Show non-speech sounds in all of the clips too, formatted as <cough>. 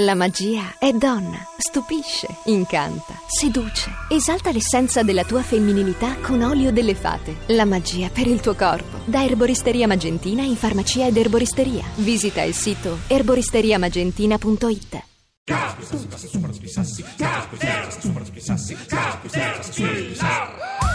La magia è donna, stupisce, incanta, seduce, esalta l'essenza della tua femminilità con olio delle fate. La magia per il tuo corpo. Da Erboristeria Magentina in farmacia ed erboristeria. Visita il sito erboristeriamagentina.it. I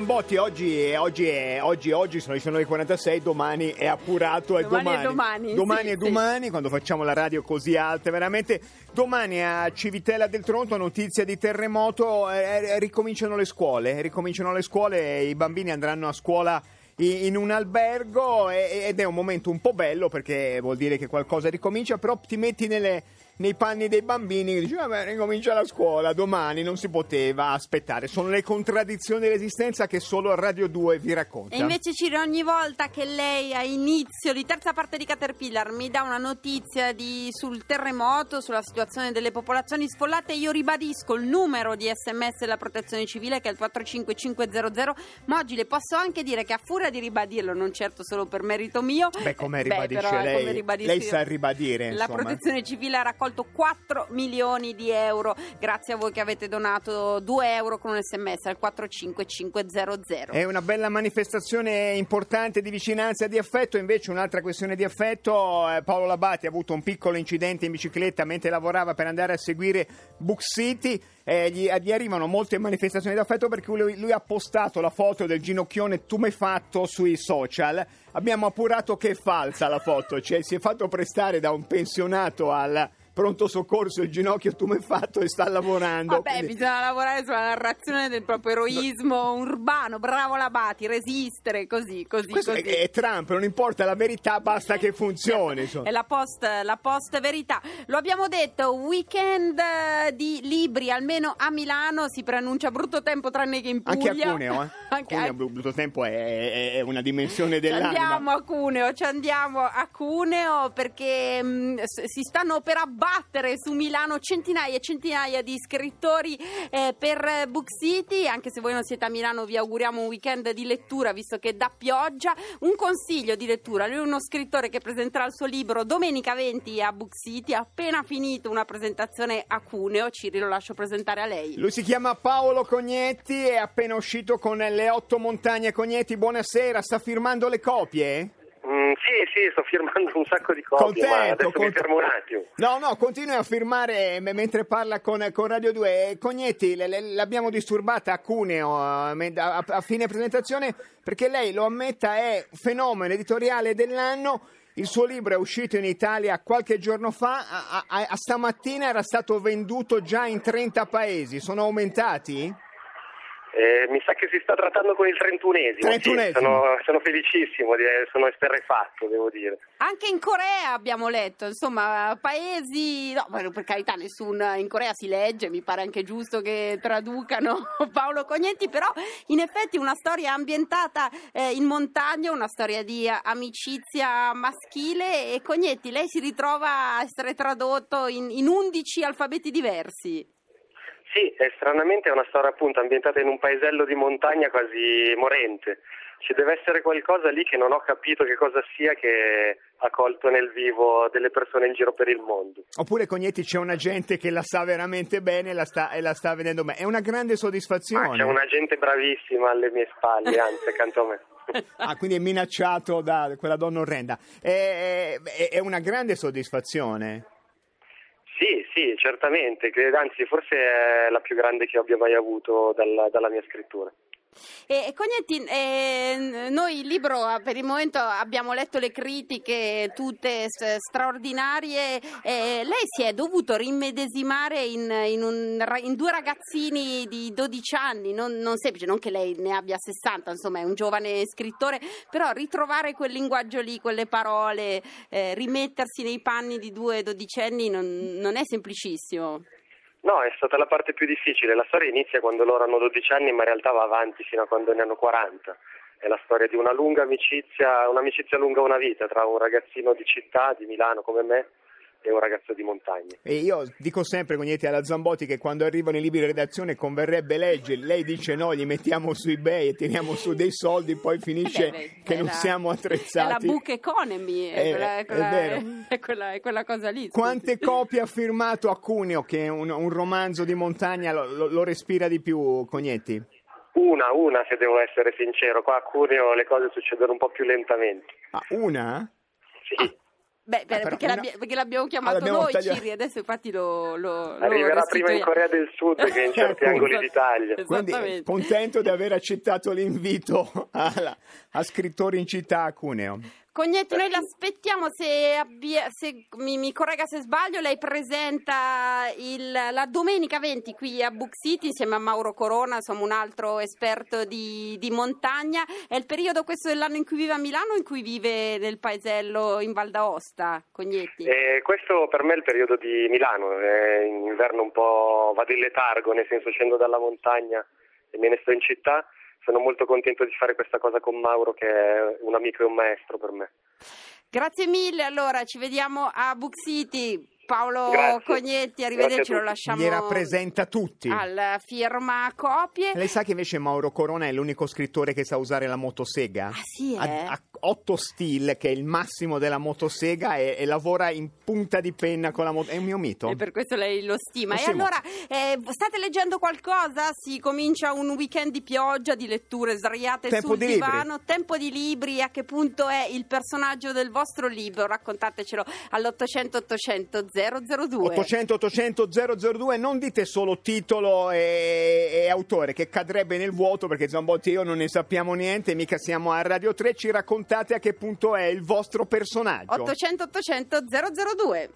Zambotti, oggi, è- oggi, è- oggi, oggi sono le 19.46, domani è appurato, è Domani è domani. domani, Domani sì, è sì. domani, quando facciamo la radio così alta, veramente. Domani a Civitella del Tronto, notizia di terremoto, eh, eh, ricominciano le scuole, ricominciano le scuole, i bambini andranno a scuola in un albergo ed è un momento un po' bello perché vuol dire che qualcosa ricomincia, però ti metti nelle- nei panni dei bambini che dici vabbè ricomincia la scuola domani non si poteva aspettare sono le contraddizioni dell'esistenza che solo Radio 2 vi racconta E invece Ciro, ogni volta che lei a inizio di terza parte di Caterpillar mi dà una notizia di- sul terremoto, sulla situazione delle popolazioni sfollate, io ribadisco il numero di sms della protezione civile che è il 45500, ma oggi le posso anche dire che a furia di ribadirlo, non certo solo per merito mio, Beh, come ribadisce però, eh, lei? come Lei sa ribadire, La insomma. protezione civile ha raccolto 4 milioni di euro. Grazie a voi che avete donato 2 euro con un sms al 45500. È una bella manifestazione importante di vicinanza e di affetto, invece un'altra questione di affetto, eh, Paolo Labati ha avuto un piccolo incidente in bicicletta mentre lavorava per andare a seguire Book City, eh, gli, gli arrivano molte manifestazioni d'affetto perché lui, lui ha postato la foto del ginocchione tumefatto sui social abbiamo appurato che è falsa la foto, cioè si è fatto prestare da un pensionato al pronto soccorso il ginocchio tumefatto e sta lavorando. Vabbè, quindi- bisogna lavorare sulla narrazione del proprio eroismo urbano, bravo Labati, resistere, così, così, Questo è, così. è Trump, non importa la verità, basta che funzioni. insomma. È la post, la post verità. Lo abbiamo detto, weekend di libri, almeno a Milano si preannuncia brutto tempo tranne che in Puglia. Anche a Cuneo, eh? <laughs> Anche Cuneo, brutto tempo è, è- una dimensione Ci andiamo dell'anima. a Cuneo, ci andiamo a Cuneo perché mh, si stanno per abbattere su Milano centinaia e centinaia di scrittori eh, per Book City. Anche se voi non siete a Milano, vi auguriamo un weekend di lettura visto che da pioggia. Un consiglio di lettura: lui è uno scrittore che presenterà il suo libro domenica 20 a Book City. Ha appena finito una presentazione a Cuneo. Ciri, lo lascio presentare a lei. Lui si chiama Paolo Cognetti, è appena uscito con le otto montagne Cognetti. Buonasera, sta firmando le copie? Mm, sì, sì, sto firmando un sacco di copie, ma adesso mi cont- fermo un attimo. No, no, continui a firmare mentre parla con, con Radio 2. Eh, Cognetti, le- le- l'abbiamo disturbata a Cuneo me- a, a fine presentazione perché lei, lo ammetta, è fenomeno editoriale dell'anno. Il suo libro è uscito in Italia qualche giorno fa, a, a- a stamattina era stato venduto già in 30 paesi. Sono aumentati? Eh, mi sa che si sta trattando con il trentunesimo. sì, 31esimo. sono, sono felicissimo, di- sono esterrefatto, devo dire. Anche in Corea abbiamo letto, insomma, paesi, no, ma per carità, nessun in Corea si legge, mi pare anche giusto che traducano <laughs> Paolo Cognetti, però in effetti una storia ambientata eh, in montagna, una storia di eh, amicizia maschile e Cognetti, lei si ritrova a essere tradotto in, in 11 alfabeti diversi. Sì, è stranamente è una storia appunto ambientata in un paesello di montagna quasi morente. Ci deve essere qualcosa lì che non ho capito che cosa sia che ha colto nel vivo delle persone in giro per il mondo. Oppure Cognetti c'è una gente che la sa veramente bene e la sta, e la sta vedendo bene. È una grande Ah, soddisfazione. c'è una gente bravissima alle mie spalle, anzi, accanto a me. <laughs> Ah, quindi è minacciato da quella donna orrenda. È, è- è una grande soddisfazione. Sì, sì, certamente, anzi forse è la più grande che abbia mai avuto dalla, dalla mia scrittura. E Cognetti, eh, noi il libro eh, per il momento abbiamo letto le critiche tutte straordinarie, eh, lei si è dovuto rimmedesimare in, in un in due ragazzini di 12 anni, non, non semplice, non che lei ne abbia 60, insomma è un giovane scrittore, però ritrovare quel linguaggio lì, quelle parole, eh, rimettersi nei panni di due dodicenni non, non è semplicissimo. No, è stata la parte più difficile. La storia inizia quando loro hanno 12 anni, ma in realtà va avanti fino a quando ne hanno 40. È la storia di una lunga amicizia, un'amicizia lunga una vita tra un ragazzino di città, di Milano come me, e un ragazzo di montagna. E io dico sempre, Cognetti, alla Zambotti che quando arrivano i libri di redazione converrebbe leggerli. Lei dice no, li mettiamo su eBay e tiriamo su dei soldi, poi finisce Eh beh, che è non la- siamo È la attrezzati. book economy, è, Eh, quella, è quella- vero. è quella- è quella cosa lì. Quante copie ha firmato a Cuneo, che è un, un romanzo di montagna, lo, lo- lo respira di più, Cognetti? Una, una se devo essere sincero, qua a Cuneo le cose succedono un po' più lentamente. Ah, una? Sì. Beh, per- Ah, però perché, una- l'abbia- perché l'abbiamo chiamato Ah, l'abbiamo noi, tagliato. Ciri, adesso infatti lo, lo, lo Arriverà prima in. Corea del Sud che in certi <laughs> Ecco. angoli d'Italia. Quindi contento di aver accettato l'invito alla- a scrittori in città a Cuneo. Cognetti, noi l'aspettiamo, se, abbia- se mi, mi corregga se sbaglio, lei presenta il- la domenica 20 qui a Book City insieme a Mauro Corona, insomma un altro esperto di, di montagna. È il periodo questo dell'anno in cui vive a Milano o in cui vive nel paesello in Val d'Aosta, Cognetti? E questo per me è il periodo di Milano, è in inverno un po' vado in letargo, nel senso scendo dalla montagna e me ne sto in città. Sono molto contento di fare questa cosa con Mauro che è un amico e un maestro per me. Grazie mille, allora ci vediamo a Book City. Paolo Grazie. Cognetti, arrivederci, a lo lasciamo Li rappresenta tutti. al firma copie. Lei sa che invece Mauro Corona è l'unico scrittore che sa usare la motosega? Ah, sì, Ha, eh? ha otto steel, che è il massimo della motosega, e, e lavora in punta di penna con la moto. È un mio mito? E per questo lei lo stima. Lo e allora, eh, state leggendo qualcosa? Si comincia un weekend di pioggia, di letture sdraiate Tempo sul di libri. divano. Tempo di libri. A che punto è il personaggio del vostro libro? Raccontatecelo all'800 800 002. 800 800 002 non dite solo titolo e, e autore che cadrebbe nel vuoto perché Zambotti e io non ne sappiamo niente mica siamo a Radio 3 ci raccontate raccontate a che punto è il vostro personaggio. 800 800 002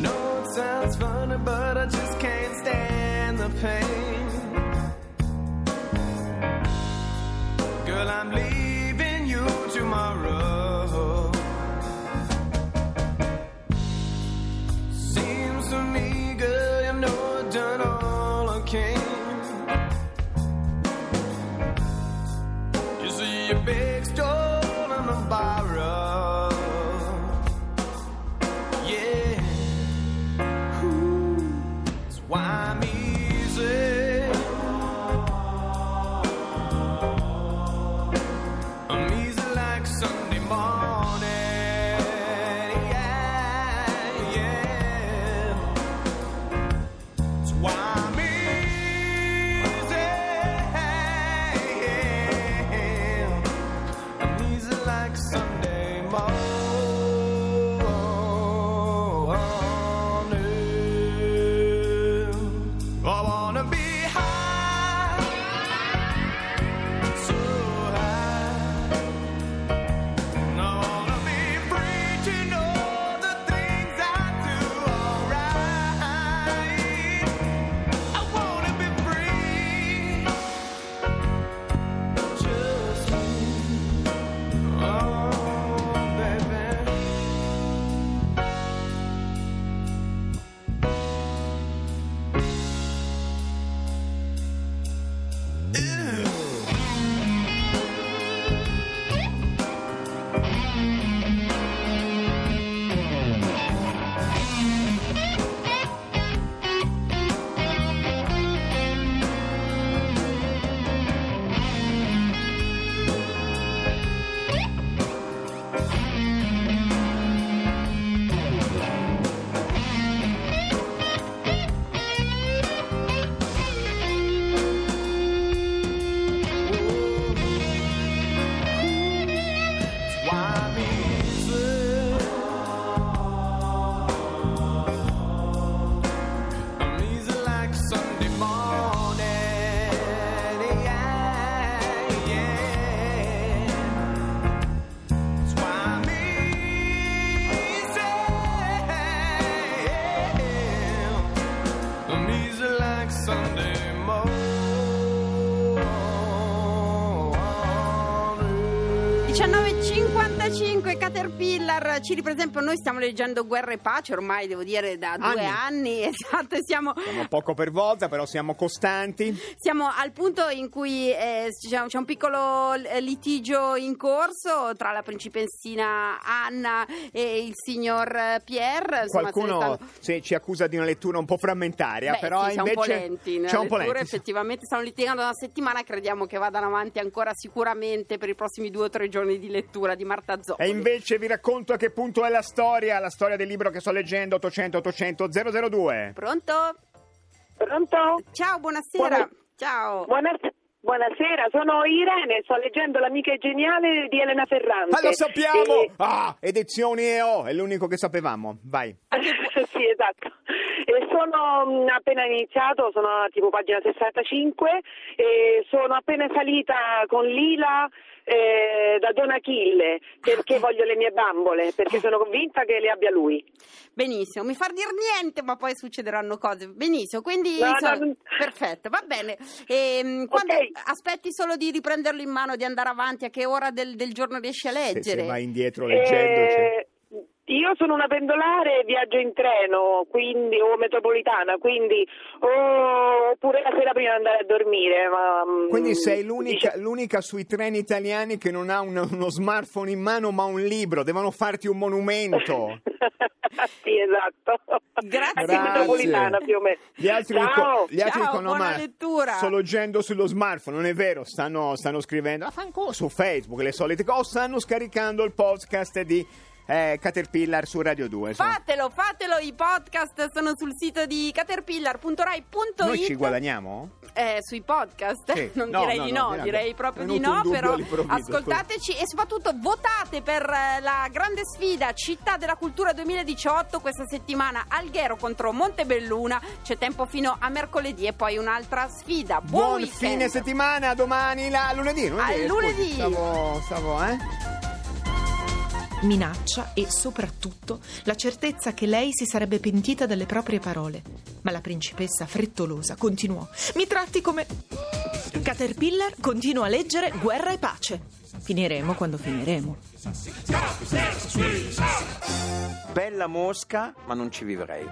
No, it sounds funny, but I just can't stand the pain. Girl, I'm leaving Ciri per esempio noi stiamo leggendo Guerra e Pace ormai devo dire da due anni <laughs> esatto e siamo, Siamo poco per volta, però siamo costanti. siamo al punto in cui eh, c'è, c'è un piccolo eh, litigio in corso tra la principessina Anna e il signor eh, Pierre Insomma, se Qualcuno stanno- sì, ci accusa di una lettura un po' frammentaria, Beh, però sì, invece un po' lenti nella c'è un po' lenti. effettivamente stanno litigando da una settimana crediamo che vadano avanti ancora sicuramente per i prossimi due o tre giorni di lettura di Marta Zoccoli E invece vi racconto a che punto è la storia, la storia del libro che sto leggendo 800 800 002. pronto? Pronto? ciao buonasera Buona- ciao Buonas- Buonasera, sono Irene, sto leggendo L'amica geniale di Elena Ferrante. Ma lo sappiamo! E- Ah, edizioni EO, è l'unico che sapevamo. Vai. <laughs> sì, esatto. E sono mh, appena iniziato, sono tipo pagina 65 e sono appena salita con Lila eh, da Don Achille perché <laughs> voglio le mie bambole, perché sono convinta che le abbia lui. benissimo mi far dire niente ma poi succederanno cose benissimo quindi No, insomma, no, perfetto va bene Ehm, quando Ok. aspetti solo di riprenderlo in mano di andare avanti a che ora del, del giorno riesci a Se, leggere se vai indietro leggendo. Eh, io sono una pendolare e viaggio in treno quindi, o metropolitana, quindi o- oppure la sera prima di andare a dormire. Ma, mm, Quindi sei l'unica, dice- l'unica sui treni italiani che non ha un- uno smartphone in mano ma un libro, devono farti un monumento. <laughs> sì, esatto. Grazie. Metropolitana più o meno. Gli altri, Ciao. dico- gli altri Ciao, dicono: Ma lettura." sto leggendo sullo smartphone, non è vero? Stanno, stanno scrivendo "Ah, fanculo", su Facebook le solite cose, stanno scaricando il podcast di eh, Caterpillar su Radio 2. insomma. Fatelo, fatelo, i podcast sono sul sito di caterpillar.rai.it. Noi ci guadagniamo? Eh, sui podcast? Sì. <laughs> Non No, direi no, di no, no, direi proprio di no, però ascoltateci e soprattutto votate per eh, la grande sfida Città della Cultura 2018 questa settimana Alghero contro Montebelluna, c'è tempo fino a mercoledì e poi un'altra sfida. Buon, Buon fine settimana, domani, la, lunedì. lunedì scusi, lunedì. Stavo, stavo, eh? Minaccia e soprattutto la certezza che lei si sarebbe pentita delle proprie parole. Ma la principessa frettolosa continuò: Mi tratti come. Caterpillar continua a leggere Guerra e pace. Finiremo quando finiremo. Bella mosca, ma non ci vivrei.